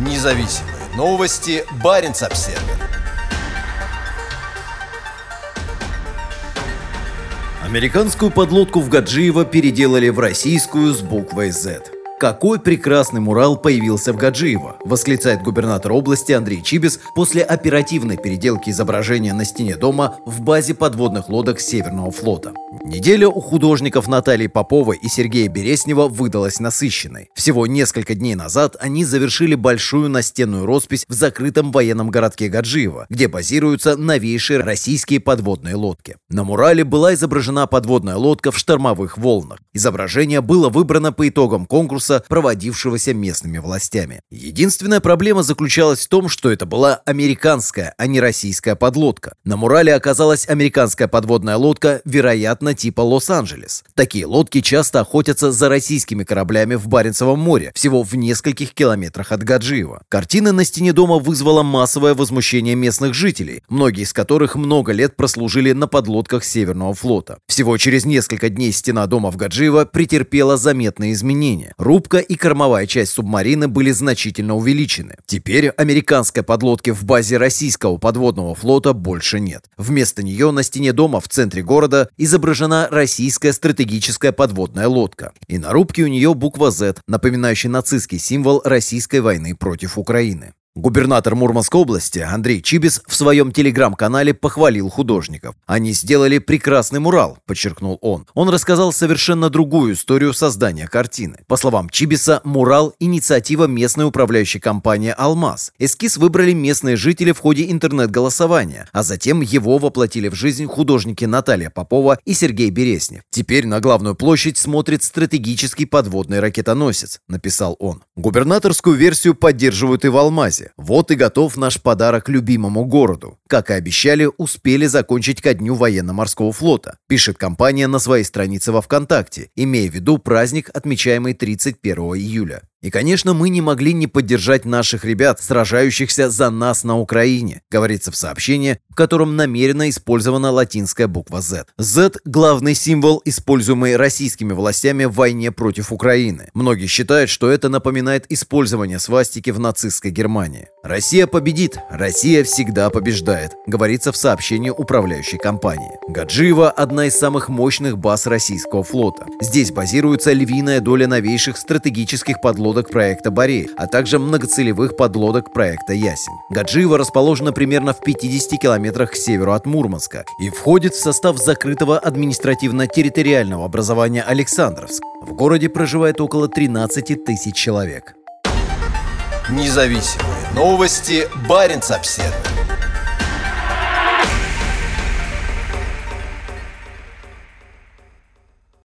Независимые новости. Барин обсерва Американскую подлодку в Гаджиево переделали в российскую с буквой «Z». Какой прекрасный мурал появился в Гаджиево, восклицает губернатор области Андрей Чибис после оперативной переделки изображения на стене дома в базе подводных лодок Северного флота. Неделя у художников Натальи Попова и Сергея Береснева выдалась насыщенной. Всего несколько дней назад они завершили большую настенную роспись в закрытом военном городке Гаджиево, где базируются новейшие российские подводные лодки. На мурале была изображена подводная лодка в штормовых волнах. Изображение было выбрано по итогам конкурса конкурса, проводившегося местными властями. Единственная проблема заключалась в том, что это была американская, а не российская подлодка. На мурале оказалась американская подводная лодка, вероятно, типа Лос-Анджелес. Такие лодки часто охотятся за российскими кораблями в Баренцевом море, всего в нескольких километрах от Гаджиева. Картина на стене дома вызвала массовое возмущение местных жителей, многие из которых много лет прослужили на подлодках Северного флота. Всего через несколько дней стена дома в Гаджиево претерпела заметные изменения. Руб Рубка и кормовая часть субмарины были значительно увеличены. Теперь американской подлодки в базе российского подводного флота больше нет. Вместо нее на стене дома в центре города изображена российская стратегическая подводная лодка. И на рубке у нее буква Z, напоминающая нацистский символ российской войны против Украины. Губернатор Мурманской области Андрей Чибис в своем телеграм-канале похвалил художников. «Они сделали прекрасный мурал», — подчеркнул он. Он рассказал совершенно другую историю создания картины. По словам Чибиса, мурал — инициатива местной управляющей компании «Алмаз». Эскиз выбрали местные жители в ходе интернет-голосования, а затем его воплотили в жизнь художники Наталья Попова и Сергей Береснев. «Теперь на главную площадь смотрит стратегический подводный ракетоносец», — написал он. Губернаторскую версию поддерживают и в «Алмазе». Вот и готов наш подарок любимому городу. Как и обещали, успели закончить ко дню военно-морского флота, пишет компания на своей странице во ВКонтакте, имея в виду праздник, отмечаемый 31 июля. И, конечно, мы не могли не поддержать наших ребят, сражающихся за нас на Украине, говорится в сообщении, в котором намеренно использована латинская буква Z. Z – главный символ, используемый российскими властями в войне против Украины. Многие считают, что это напоминает использование свастики в нацистской Германии. «Россия победит! Россия всегда побеждает», говорится в сообщении управляющей компании. Гаджиева – одна из самых мощных баз российского флота. Здесь базируется львиная доля новейших стратегических подлодок подлодок проекта «Бори», а также многоцелевых подлодок проекта «Ясень». Гаджиево расположено примерно в 50 километрах к северу от Мурманска и входит в состав закрытого административно-территориального образования Александровск. В городе проживает около 13 тысяч человек. Независимые новости. Барин обседный.